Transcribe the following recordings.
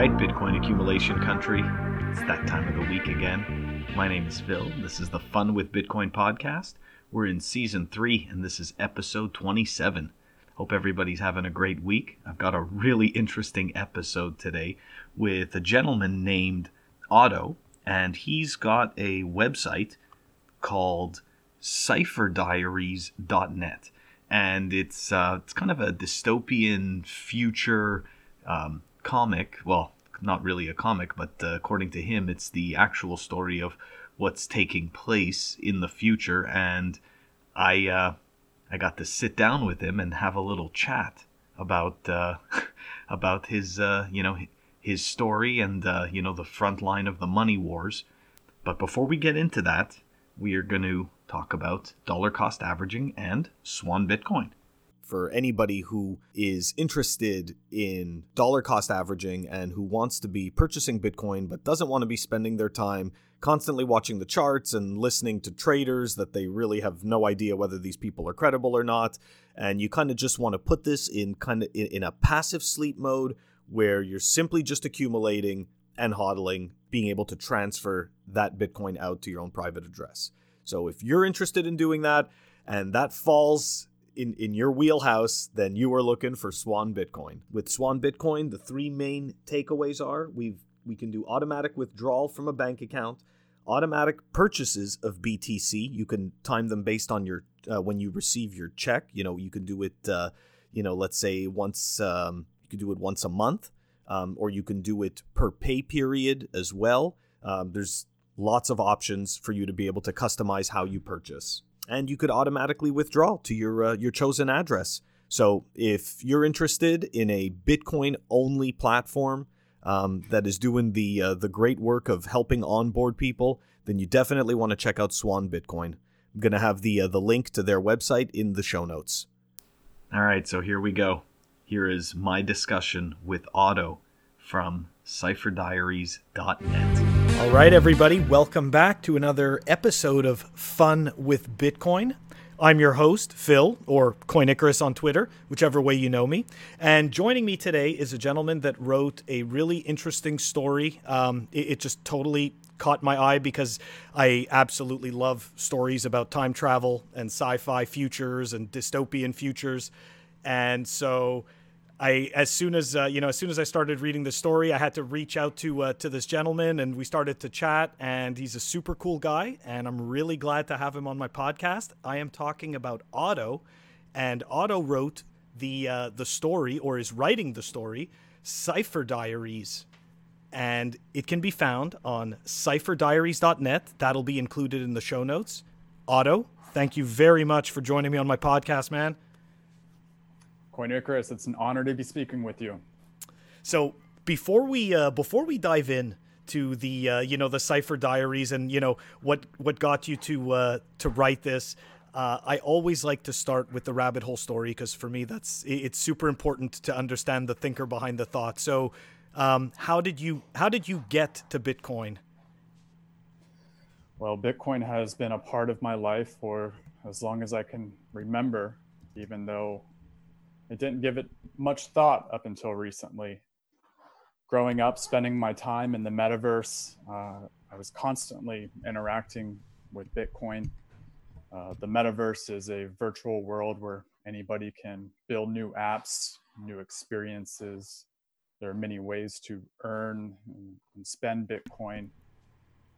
right, Bitcoin accumulation country. It's that time of the week again. My name is Phil. This is the Fun with Bitcoin podcast. We're in season three, and this is episode 27. Hope everybody's having a great week. I've got a really interesting episode today with a gentleman named Otto, and he's got a website called cypherdiaries.net. And it's, uh, it's kind of a dystopian future um, comic. Well, not really a comic, but uh, according to him, it's the actual story of what's taking place in the future. And I, uh, I got to sit down with him and have a little chat about, uh, about his, uh, you know, his story and, uh, you know, the front line of the money wars. But before we get into that, we are going to talk about dollar cost averaging and Swan Bitcoin for anybody who is interested in dollar cost averaging and who wants to be purchasing Bitcoin but doesn't want to be spending their time constantly watching the charts and listening to traders that they really have no idea whether these people are credible or not. And you kind of just want to put this in kind of in, a passive sleep mode where you're simply just accumulating and hodling, being able to transfer that Bitcoin out to your own private address. So if you're interested in doing that and that falls in, in your wheelhouse, then you are looking for Swan Bitcoin. With Swan Bitcoin, the three main takeaways are we've we can do automatic withdrawal from a bank account, automatic purchases of BTC. You can time them based on your uh, when you receive your check. You know, you can do it. Uh, you know, let's say once um, you can do it once a month, um, or you can do it per pay period as well. Um, there's lots of options for you to be able to customize how you purchase and you could automatically withdraw to your uh, your chosen address. So if you're interested in a Bitcoin only platform um, that is doing the uh, the great work of helping onboard people, then you definitely want to check out Swan Bitcoin. I'm gonna have the uh, the link to their website in the show notes. All right, so here we go. Here is my discussion with Otto from CipherDiaries.net. All right, everybody, welcome back to another episode of Fun with Bitcoin. I'm your host, Phil, or Coin Icarus on Twitter, whichever way you know me. And joining me today is a gentleman that wrote a really interesting story. Um, it, it just totally caught my eye because I absolutely love stories about time travel and sci fi futures and dystopian futures. And so I as soon as uh, you know as soon as I started reading the story, I had to reach out to uh, to this gentleman, and we started to chat. And he's a super cool guy, and I'm really glad to have him on my podcast. I am talking about Otto, and Otto wrote the uh, the story, or is writing the story, Cipher Diaries, and it can be found on CipherDiaries.net. That'll be included in the show notes. Otto, thank you very much for joining me on my podcast, man. Coin Icarus, it's an honor to be speaking with you. So before we uh, before we dive in to the uh, you know the cipher diaries and you know what what got you to uh, to write this, uh, I always like to start with the rabbit hole story because for me that's it's super important to understand the thinker behind the thought. So, um, how did you how did you get to Bitcoin? Well, Bitcoin has been a part of my life for as long as I can remember, even though I didn't give it much thought up until recently. Growing up, spending my time in the metaverse, uh, I was constantly interacting with Bitcoin. Uh, the metaverse is a virtual world where anybody can build new apps, new experiences. There are many ways to earn and, spend Bitcoin.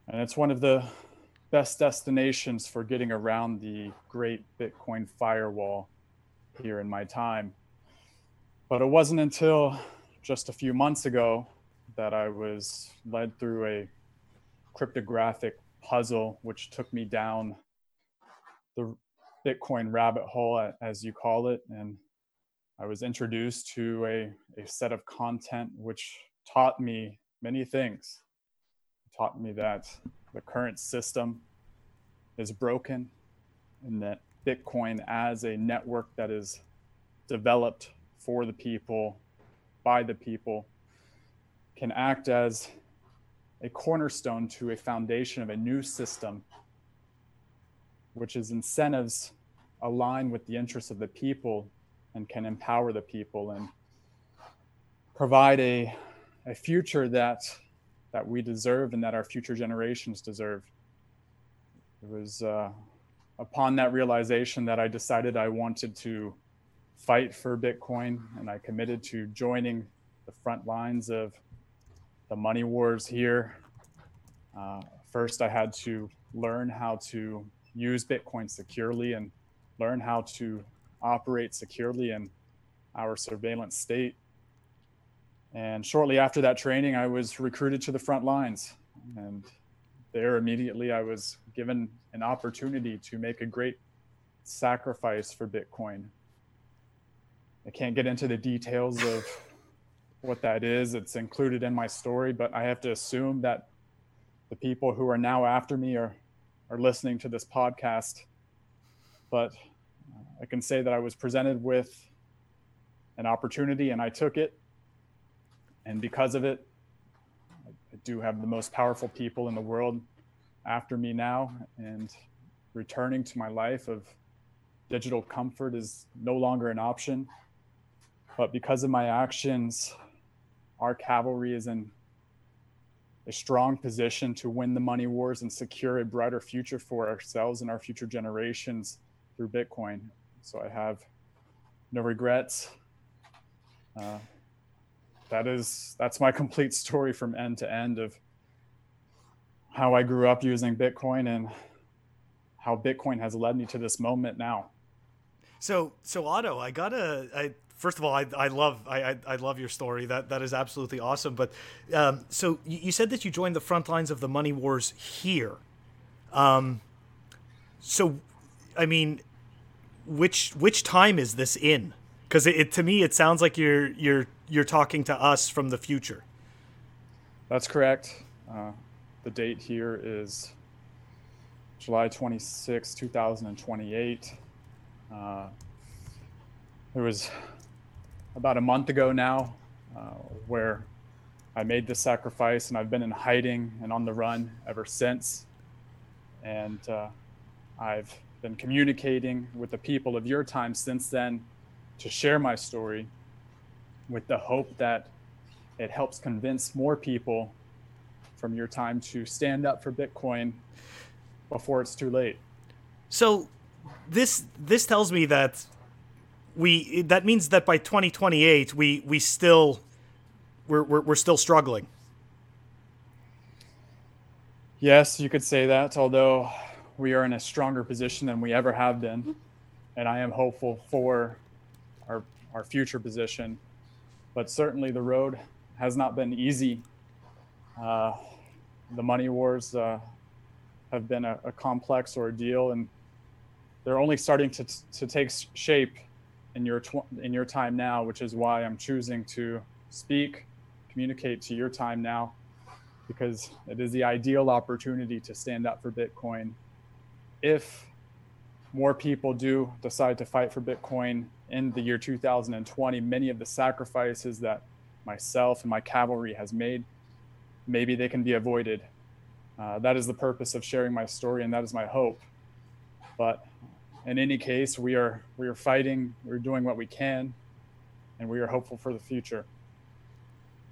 And it's one of the best destinations for getting around the great Bitcoin firewall here in my time. But it wasn't until just a few months ago that I was led through a cryptographic puzzle, which took me down the Bitcoin rabbit hole, as you call it. And I was introduced to a, a set of content which taught me many things. It taught me that the current system is broken and that Bitcoin, as a network that is developed for the people, by the people, can act as a cornerstone to a foundation of a new system, which is incentives align with the interests of the people and can empower the people and provide a a future that that we deserve and that our future generations deserve. It was uh, upon that realization that I decided I wanted to fight for Bitcoin, and I committed to joining the front lines of the money wars here. Uh, first, I had to learn how to use Bitcoin securely and learn how to operate securely in our surveillance state. And shortly after that training, I was recruited to the front lines. And there immediately I was given an opportunity to make a great sacrifice for Bitcoin. I can't get into the details of what that is. It's included in my story, but I have to assume that the people who are now after me are, are listening to this podcast. But I can say that I was presented with an opportunity and I took it and because of it, I do have the most powerful people in the world after me now. And returning to my life of digital comfort is no longer an option. But because of my actions, our cavalry is in a strong position to win the money wars and secure a brighter future for ourselves and our future generations through Bitcoin. So I have no regrets. Uh, that is that's my complete story from end to end of how I grew up using Bitcoin and how Bitcoin has led me to this moment now. So so Otto, I gotta I first of all I, I love I, I love your story that that is absolutely awesome. But um, so you said that you joined the front lines of the money wars here. Um, so I mean, which which time is this in? Because it, it to me it sounds like you're you're you're talking to us from the future. That's correct. Uh, the date here is July 26, 2028. Uh, it was about a month ago now uh, where I made the sacrifice, and I've been in hiding and on the run ever since. And uh, I've been communicating with the people of your time since then to share my story with the hope that it helps convince more people from your time to stand up for Bitcoin before it's too late. So this this tells me that we that means that by 2028 we we still we're we're, we're still struggling. Yes, you could say that, although we are in a stronger position than we ever have been. And I am hopeful for our our future position but certainly the road has not been easy. Uh, the money wars uh, have been a, a, complex ordeal, and they're only starting to, to take shape in your tw- in your time now, which is why I'm choosing to speak, communicate to your time now, because it is the ideal opportunity to stand up for Bitcoin. If more people do decide to fight for Bitcoin in the year 2020, many of the sacrifices that myself and my cavalry has made, maybe they can be avoided. Uh, that is the purpose of sharing my story, and that is my hope. But in any case, we are we are fighting. We're doing what we can, and we are hopeful for the future.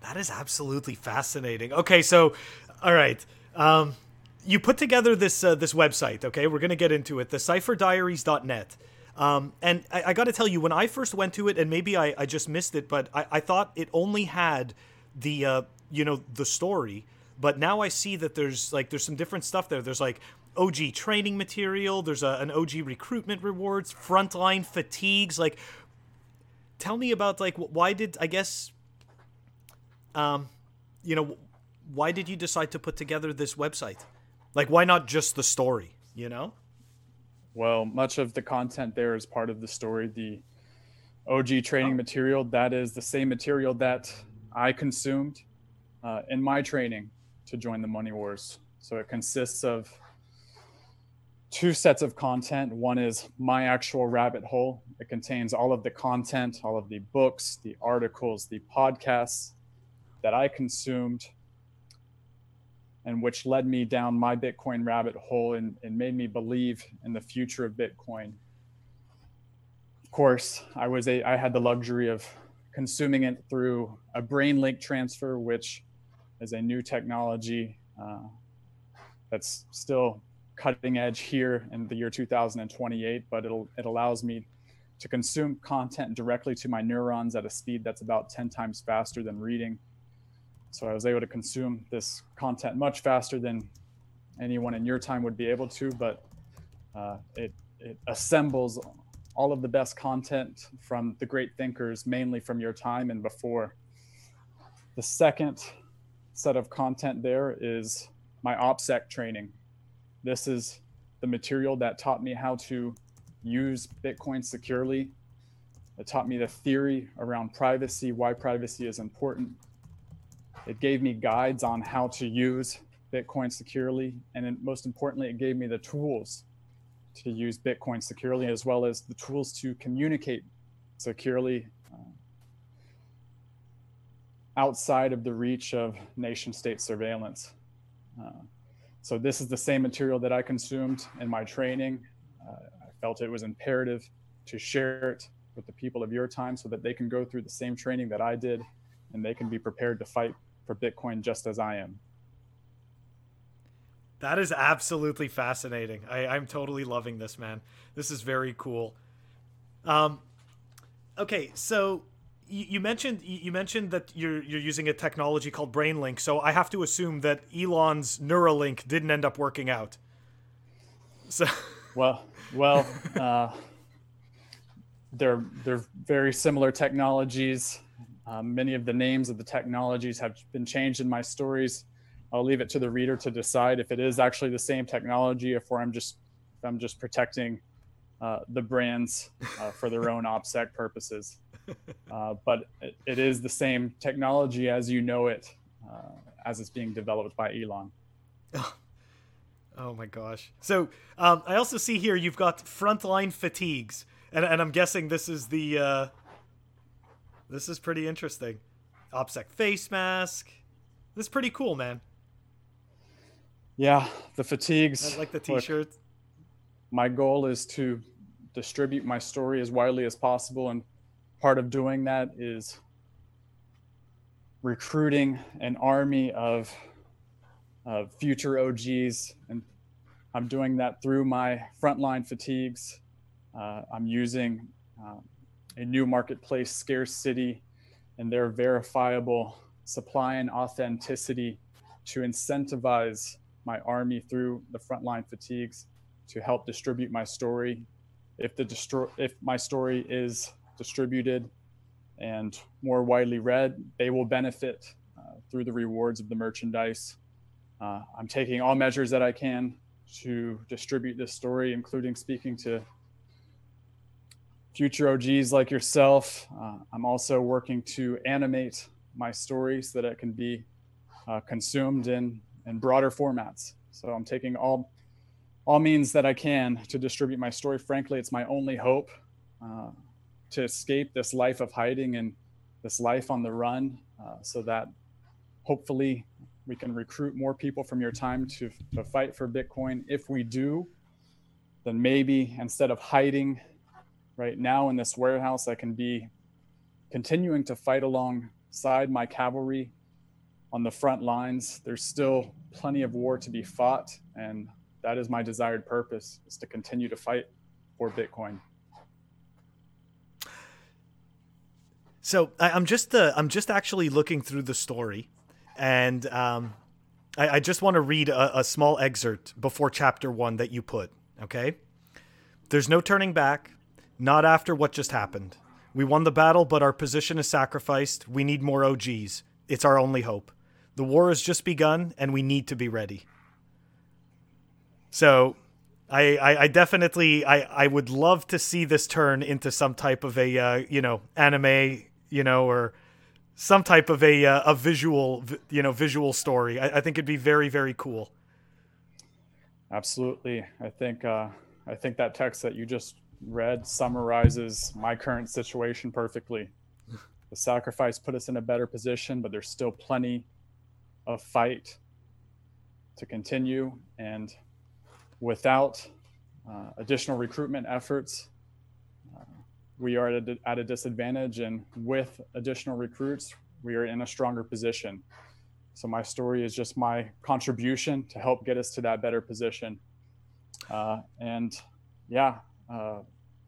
That is absolutely fascinating. Okay, so, all right. Um, you put together this uh, this website. Okay, we're gonna get into it. The CipherDiaries.net. Um, and I, I got to tell you, when I first went to it, and maybe I, I just missed it, but I, I thought it only had the uh, you know the story. But now I see that there's like there's some different stuff there. There's like OG training material. There's a, an OG recruitment rewards, frontline fatigues. Like, tell me about like why did I guess, um, you know, why did you decide to put together this website? Like, why not just the story? You know. Well, much of the content there is part of the story. The OG training oh. material, that is the same material that I consumed uh, in my training to join the Money Wars. So it consists of two sets of content. One is my actual rabbit hole. It contains all of the content, all of the books, the articles, the podcasts that I consumed and which led me down my Bitcoin rabbit hole and, and made me believe in the future of Bitcoin. Of course, I was a I had the luxury of consuming it through a brain link transfer, which is a new technology uh, that's still cutting edge here in the year 2028, but it'll, it allows me to consume content directly to my neurons at a speed that's about 10 times faster than reading. So I was able to consume this content much faster than anyone in your time would be able to, but uh, it, it assembles all of the best content from the great thinkers, mainly from your time and before. The second set of content there is my OPSEC training. This is the material that taught me how to use Bitcoin securely. It taught me the theory around privacy, why privacy is important. It gave me guides on how to use Bitcoin securely. And then, most importantly, it gave me the tools to use Bitcoin securely, as well as the tools to communicate securely uh, outside of the reach of nation state surveillance. Uh, so, this is the same material that I consumed in my training. Uh, I felt it was imperative to share it with the people of your time so that they can go through the same training that I did and they can be prepared to fight for Bitcoin just as I am. That is absolutely fascinating. I, I'm totally loving this, man. This is very cool. Um, okay, so you, mentioned you mentioned that you're you're using a technology called BrainLink. So I have to assume that Elon's Neuralink didn't end up working out. So, well, well, uh, they're they're very similar technologies. Um, many of the names of the technologies have been changed in my stories I'll leave it to the reader to decide if it is actually the same technology, if I'm just if I'm just protecting uh, the brands uh, for their own OPSEC purposes. Uh, but it, it is the same technology as you know it, uh, as it's being developed by Elon. Oh my gosh! So um, I also see here you've got frontline fatigues, and, and I'm guessing this is the uh, this is pretty interesting. OPSEC face mask. This is pretty cool, man. Yeah, the fatigues. I like the t-shirts. My goal is to distribute my story as widely as possible, and part of doing that is recruiting an army of of future OGs, and I'm doing that through my frontline fatigues. Uh, I'm using um, a new marketplace, Scarce.City, and their verifiable supply and authenticity to incentivize my army through the frontline fatigues to help distribute my story. If the destroy, if my story is distributed and more widely read, they will benefit uh, through the rewards of the merchandise. Uh, I'm taking all measures that I can to distribute this story, including speaking to future OGs like yourself. Uh, I'm also working to animate my story so that it can be uh, consumed in in broader formats. So I'm taking all all means that I can to distribute my story. Frankly, it's my only hope uh, to escape this life of hiding and this life on the run, uh, so that hopefully we can recruit more people from your time to, to fight for Bitcoin. If we do, then maybe instead of hiding right now in this warehouse, I can be continuing to fight alongside my cavalry on the front lines. There's still plenty of war to be fought, and that is my desired purpose: is to continue to fight for Bitcoin. So I, am just uh, I'm just actually looking through the story, and um, I, I, just want to read a, a small excerpt before chapter one that you put. Okay, there's no turning back, not after what just happened. We won the battle, but our position is sacrificed. We need more OGs. It's our only hope. The war has just begun, and we need to be ready. So, I, I, I definitely I, I would love to see this turn into some type of a uh, you know anime you know or some type of a uh, a visual you know visual story. I, I think it'd be very very cool. Absolutely, I think uh, I think that text that you just read summarizes my current situation perfectly. The sacrifice put us in a better position, but there's still plenty of fight to continue. And without uh, additional recruitment efforts, we are at a, at a disadvantage, and with additional recruits, we are in a stronger position. So my story is just my contribution to help get us to that better position. Uh, and yeah, uh,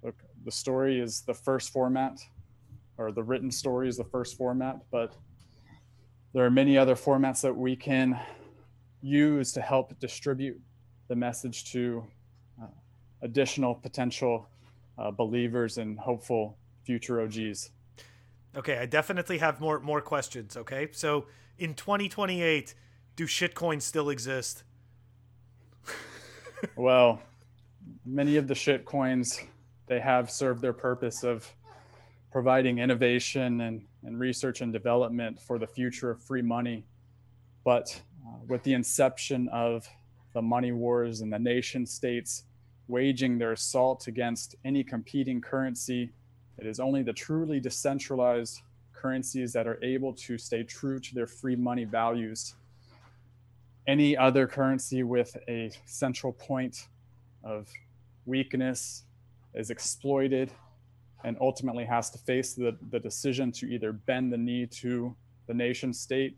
look, the story is the first format, or the written story is the first format, but there are many other formats that we can use to help distribute the message to uh, additional potential uh, believers and hopeful future OGs. Okay, I definitely have more more questions. Okay, so in 2028, do shitcoins still exist? well, many of the shitcoins they have served their purpose of providing innovation and, and research and development for the future of free money. But uh, with the inception of the money wars and the nation states waging their assault against any competing currency. It is only the truly decentralized currencies that are able to stay true to their free money values. Any other currency with a central point of weakness is exploited and ultimately has to face the, the decision to either bend the knee to the nation state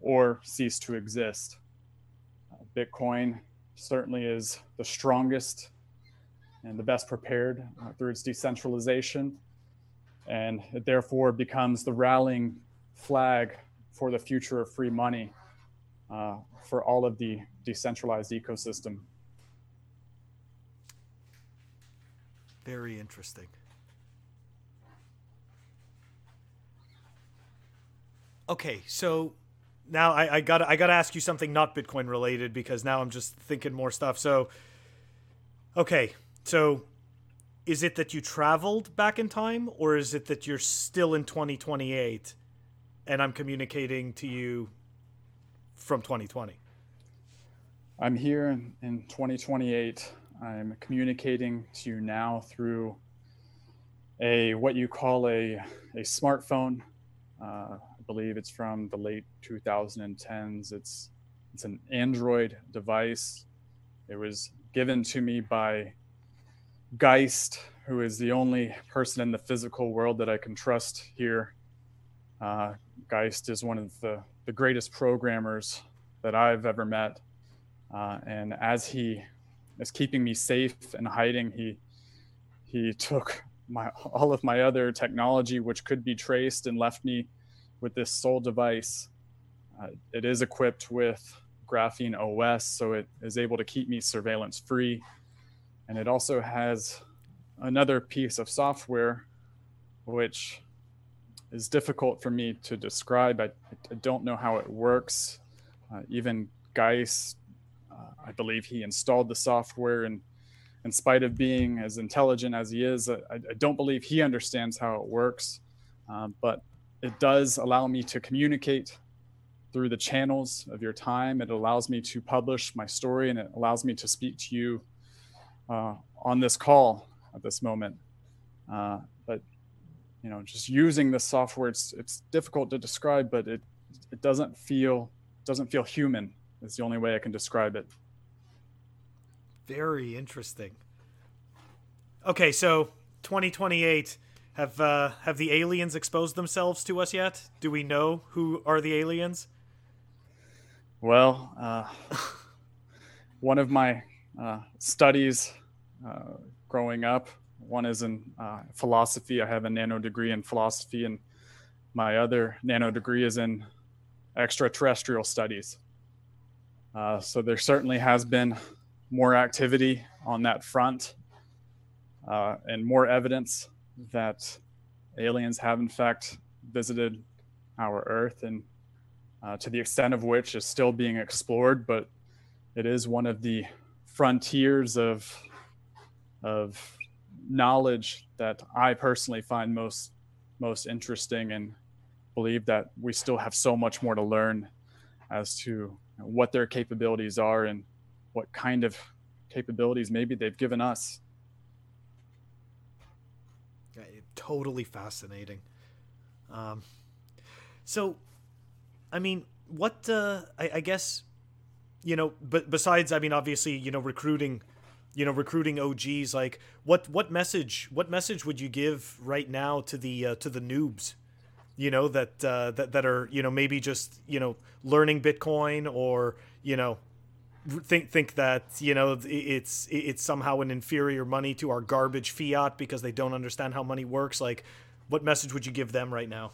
or cease to exist. Uh, Bitcoin certainly is the strongest and the best prepared uh, through its decentralization. And it therefore becomes the rallying flag for the future of free money uh, for all of the decentralized ecosystem. Very interesting. Okay, so now I, I got I got to ask you something not Bitcoin related because now I'm just thinking more stuff. So, okay, so is it that you traveled back in time, or is it that you're still in 2028 and I'm communicating to you from 2020? I'm here in, in 2028. I'm communicating to you now through a what you call a, a smartphone. Uh, believe it's from the late 2010s. It's it's an Android device. It was given to me by Geist, who is the only person in the physical world that I can trust here. Uh, Geist is one of the, the greatest programmers that I've ever met. Uh, and as he is keeping me safe and hiding, he he took my all of my other technology, which could be traced, and left me with this sole device. Uh, it is equipped with Graphene OS, so it is able to keep me surveillance free and it also has another piece of software which is difficult for me to describe. I, I don't know how it works. Uh, even Geist, uh, I believe he installed the software, and in spite of being as intelligent as he is, I, I don't believe he understands how it works. Uh, but it does allow me to communicate through the channels of your time. It allows me to publish my story, and it allows me to speak to you uh, on this call at this moment. Uh, but you know, just using the software, it's it's difficult to describe, but it it doesn't feel doesn't feel human. Is the only way I can describe it. Very interesting. Okay, so 2028 have uh, have the aliens exposed themselves to us yet? Do we know who are the aliens? Well, uh, one of my uh, studies uh, growing up. One is in uh, philosophy. I have a nano degree in philosophy, and my other nano degree is in extraterrestrial studies. Uh, so there certainly has been more activity on that front and more evidence that aliens have, in fact, visited our Earth, and uh, to the extent of which is still being explored, but it is one of the frontiers of of knowledge that I personally find most most interesting and believe that we still have so much more to learn as to what their capabilities are and what kind of capabilities maybe they've given us. Totally fascinating. Um, so, I mean, what uh, I, I guess you know, but besides, I mean, obviously, you know, recruiting you know recruiting OGs like what what message what message would you give right now to the uh, to the noobs you know that uh, that that are you know maybe just you know learning Bitcoin or you know think think that you know it's it's somehow an inferior money to our garbage fiat because they don't understand how money works. Like what message would you give them right now?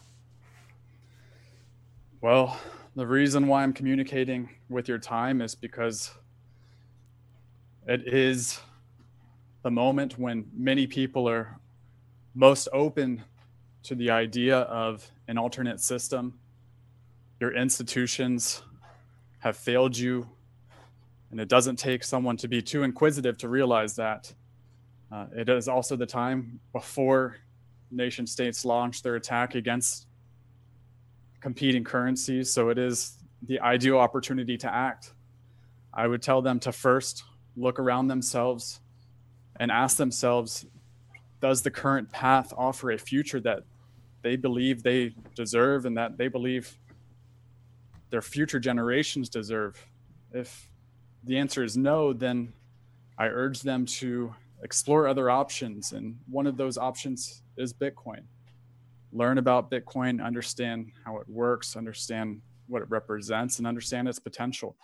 Well the reason why i'm communicating with your time is because it is the moment when many people are most open to the idea of an alternate system. Your institutions have failed you and it doesn't take someone to be too inquisitive to realize that. Uh, it is also the time before nation states launch their attack against competing currencies. So it is the ideal opportunity to act. I would tell them to first look around themselves and ask themselves does the current path offer a future that they believe they deserve and that they believe their future generations deserve? If the answer is no, then I urge them to explore other options. And one of those options is Bitcoin. Learn about Bitcoin, understand how it works, understand what it represents, and understand its potential.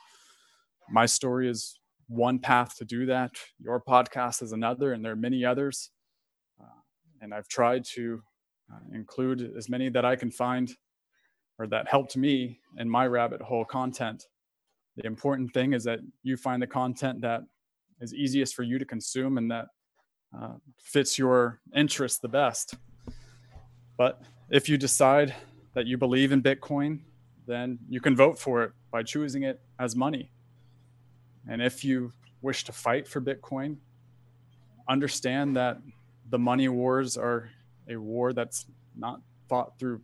My story is one path to do that. Your podcast is another, and there are many others. Uh, and I've tried to uh, include as many that I can find or that helped me in my rabbit hole content the important thing is that you find the content that is easiest for you to consume and that uh, fits your interests the best. But if you decide that you believe in Bitcoin, then you can vote for it by choosing it as money. And if you wish to fight for Bitcoin, understand that the money wars are a war that's not fought through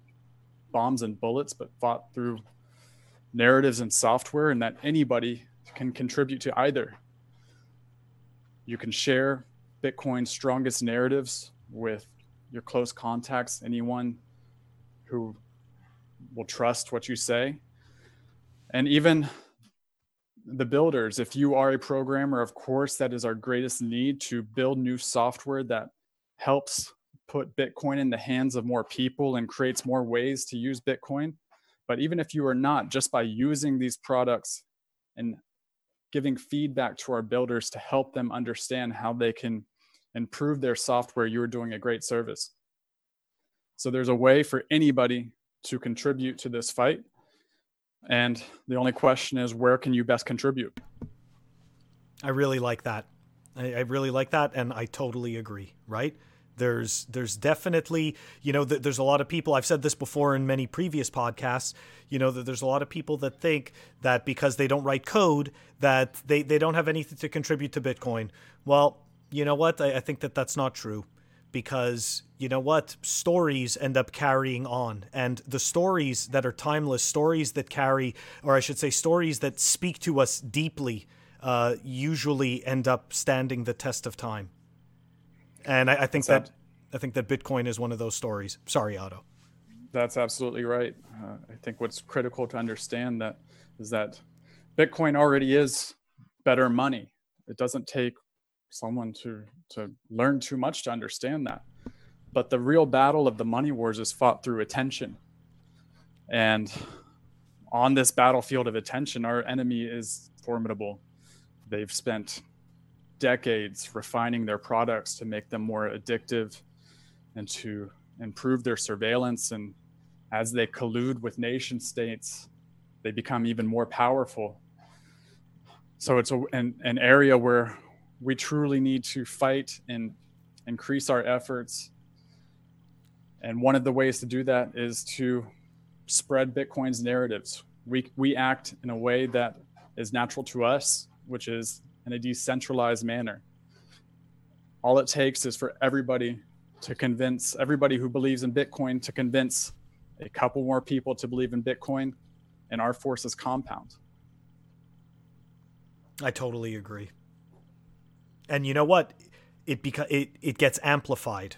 bombs and bullets, but fought through narratives and software, and that anybody can contribute to either. You can share Bitcoin's strongest narratives with your close contacts, anyone who will trust what you say. And even the builders, if you are a programmer, of course, that is our greatest need to build new software that helps put Bitcoin in the hands of more people and creates more ways to use Bitcoin. But even if you are not, just by using these products and giving feedback to our builders to help them understand how they can improve their software, you're doing a great service. So there's a way for anybody to contribute to this fight. And the only question is, where can you best contribute? I really like that. I, I really like that. And I totally agree, right? There's there's definitely you know th- there's a lot of people I've said this before in many previous podcasts you know that there's a lot of people that think that because they don't write code that they they don't have anything to contribute to Bitcoin. Well, you know what? I, I think that that's not true because you know what stories end up carrying on and the stories that are timeless stories that carry or i should say stories that speak to us deeply uh, usually end up standing the test of time and I, I think That's that ab- I think that Bitcoin is one of those stories. Sorry, Otto. That's absolutely right. Uh, I think what's critical to understand that is that Bitcoin already is better money. It doesn't take someone to to learn too much to understand that. But the real battle of the money wars is fought through attention. And on this battlefield of attention, our enemy is formidable. They've spent decades refining their products to make them more addictive and to improve their surveillance. And as they collude with nation states, they become even more powerful. So it's a, an, an area where we truly need to fight and increase our efforts. And one of the ways to do that is to spread Bitcoin's narratives. We, we act in a way that is natural to us, which is in a decentralized manner. All it takes is for everybody to convince everybody who believes in Bitcoin to convince a couple more people to believe in Bitcoin, and our forces compound. I totally agree. And you know what? It beca- it it gets amplified,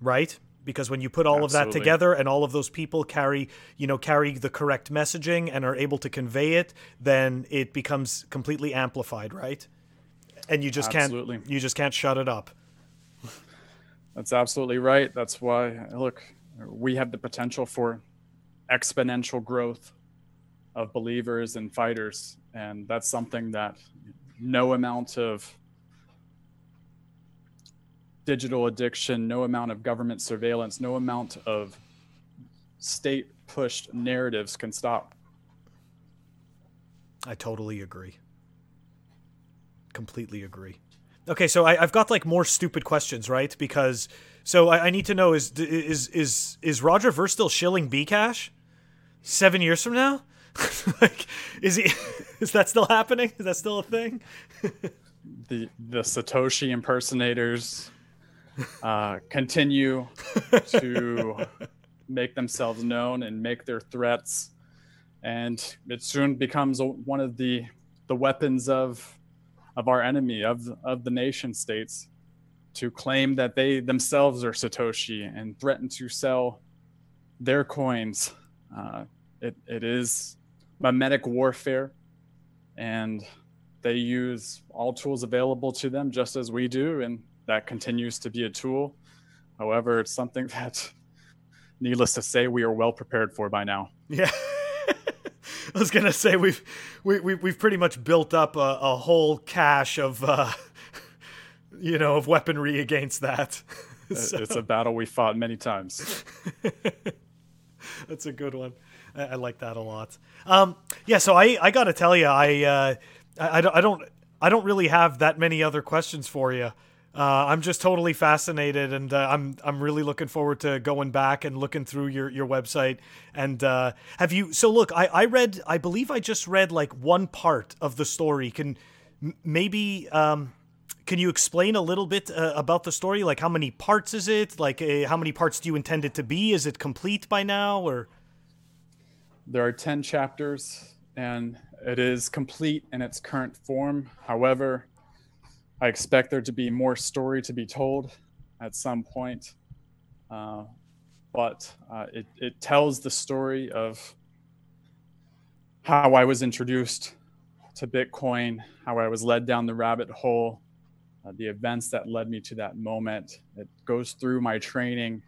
right? Because when you put all Absolutely. of that together and all of those people carry you know carry the correct messaging and are able to convey it then it becomes completely amplified right and you just Absolutely. can't you just can't shut it up. That's absolutely right. That's why, look, we have the potential for exponential growth of believers and fighters. And that's something that no amount of digital addiction, no amount of government surveillance, no amount of state pushed narratives can stop. I totally agree. Completely agree. Okay, so I, have got like more stupid questions, right? Because so I, I, need to know is is is is Roger Ver still shilling B cash seven years from now? like, is he? Is that still happening? Is that still a thing? the the Satoshi impersonators uh, continue to make themselves known and make their threats, and it soon becomes one of the the weapons of of our enemy of of the nation states to claim that they themselves are Satoshi and threaten to sell their coins. Uh, it, it is mimetic warfare, and they use all tools available to them just as we do, and that continues to be a tool. However, it's something that, needless to say, we are well prepared for by now. Yeah. I was gonna say we've we, we we've pretty much built up a, a whole cache of uh, you know of weaponry against that. so. It's a battle we fought many times. That's a good one. I, I, like that a lot. Um, yeah, so I I gotta tell you, I, uh, I I don't I don't really have that many other questions for you. Uh, I'm just totally fascinated, and uh, I'm I'm really looking forward to going back and looking through your your website. And uh, have you? So look, I I read, I believe I just read like one part of the story. Can maybe um, can you explain a little bit uh, about the story? Like how many parts is it? Like uh, how many parts do you intend it to be? Is it complete by now, or? There are ten chapters, and it is complete in its current form. However I expect there to be more story to be told at some point. Uh, but uh, it, it tells the story of how I was introduced to Bitcoin, how I was led down the rabbit hole, uh, the events that led me to that moment. It goes through my training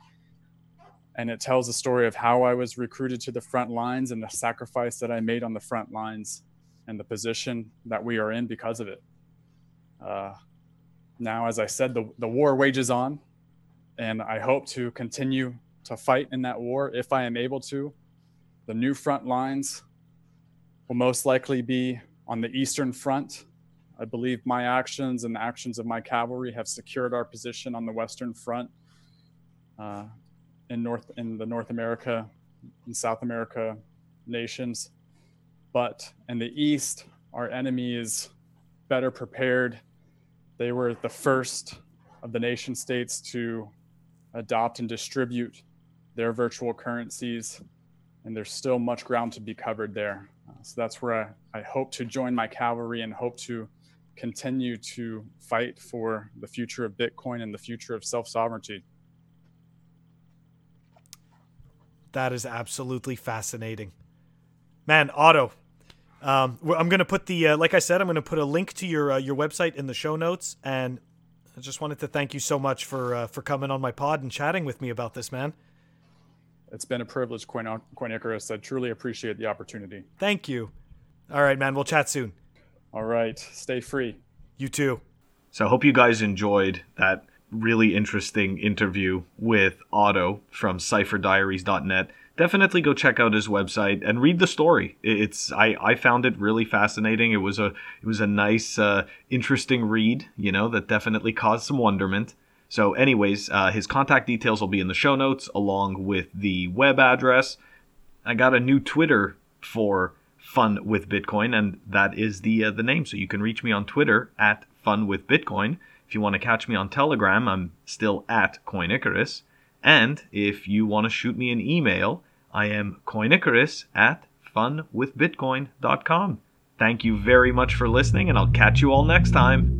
and it tells the story of how I was recruited to the front lines and the sacrifice that I made on the front lines and the position that we are in because of it. Uh, now, as I said, the, the war wages on, and I hope to continue to fight in that war if I am able to. The new front lines will most likely be on the Eastern Front. I believe my actions and the actions of my cavalry have secured our position on the Western Front uh, in North in the North America and South America nations. But in the East, our enemy is better prepared they were the first of the nation states to adopt and distribute their virtual currencies, and there's still much ground to be covered there. Uh, so that's where I, I hope to join my cavalry and hope to continue to fight for the future of Bitcoin and the future of self sovereignty. That is absolutely fascinating. Man, Otto, um, I'm going to put the, uh, like I said, I'm going to put a link to your uh, your website in the show notes, and I just wanted to thank you so much for uh, for coming on my pod and chatting with me about this, man. It's been a privilege, Coin, Coin Icarus. I truly appreciate the opportunity. Thank you. All right, man. We'll chat soon. All right. Stay free. You too. So I hope you guys enjoyed that really interesting interview with Otto from CypherDiaries.net definitely go check out his website and read the story. It's I, I found it really fascinating. It was a it was a nice, uh, interesting read. You know that definitely caused some wonderment. So, anyways, uh, his contact details will be in the show notes along with the web address. I got a new Twitter for Fun with Bitcoin, and that is the uh, the name. So you can reach me on Twitter at Fun with Bitcoin. If you want to catch me on Telegram, I'm still at Coin Icarus. And if you want to shoot me an email, I am Coinicarus at funwithbitcoin.com. Thank you very much for listening, and I'll catch you all next time.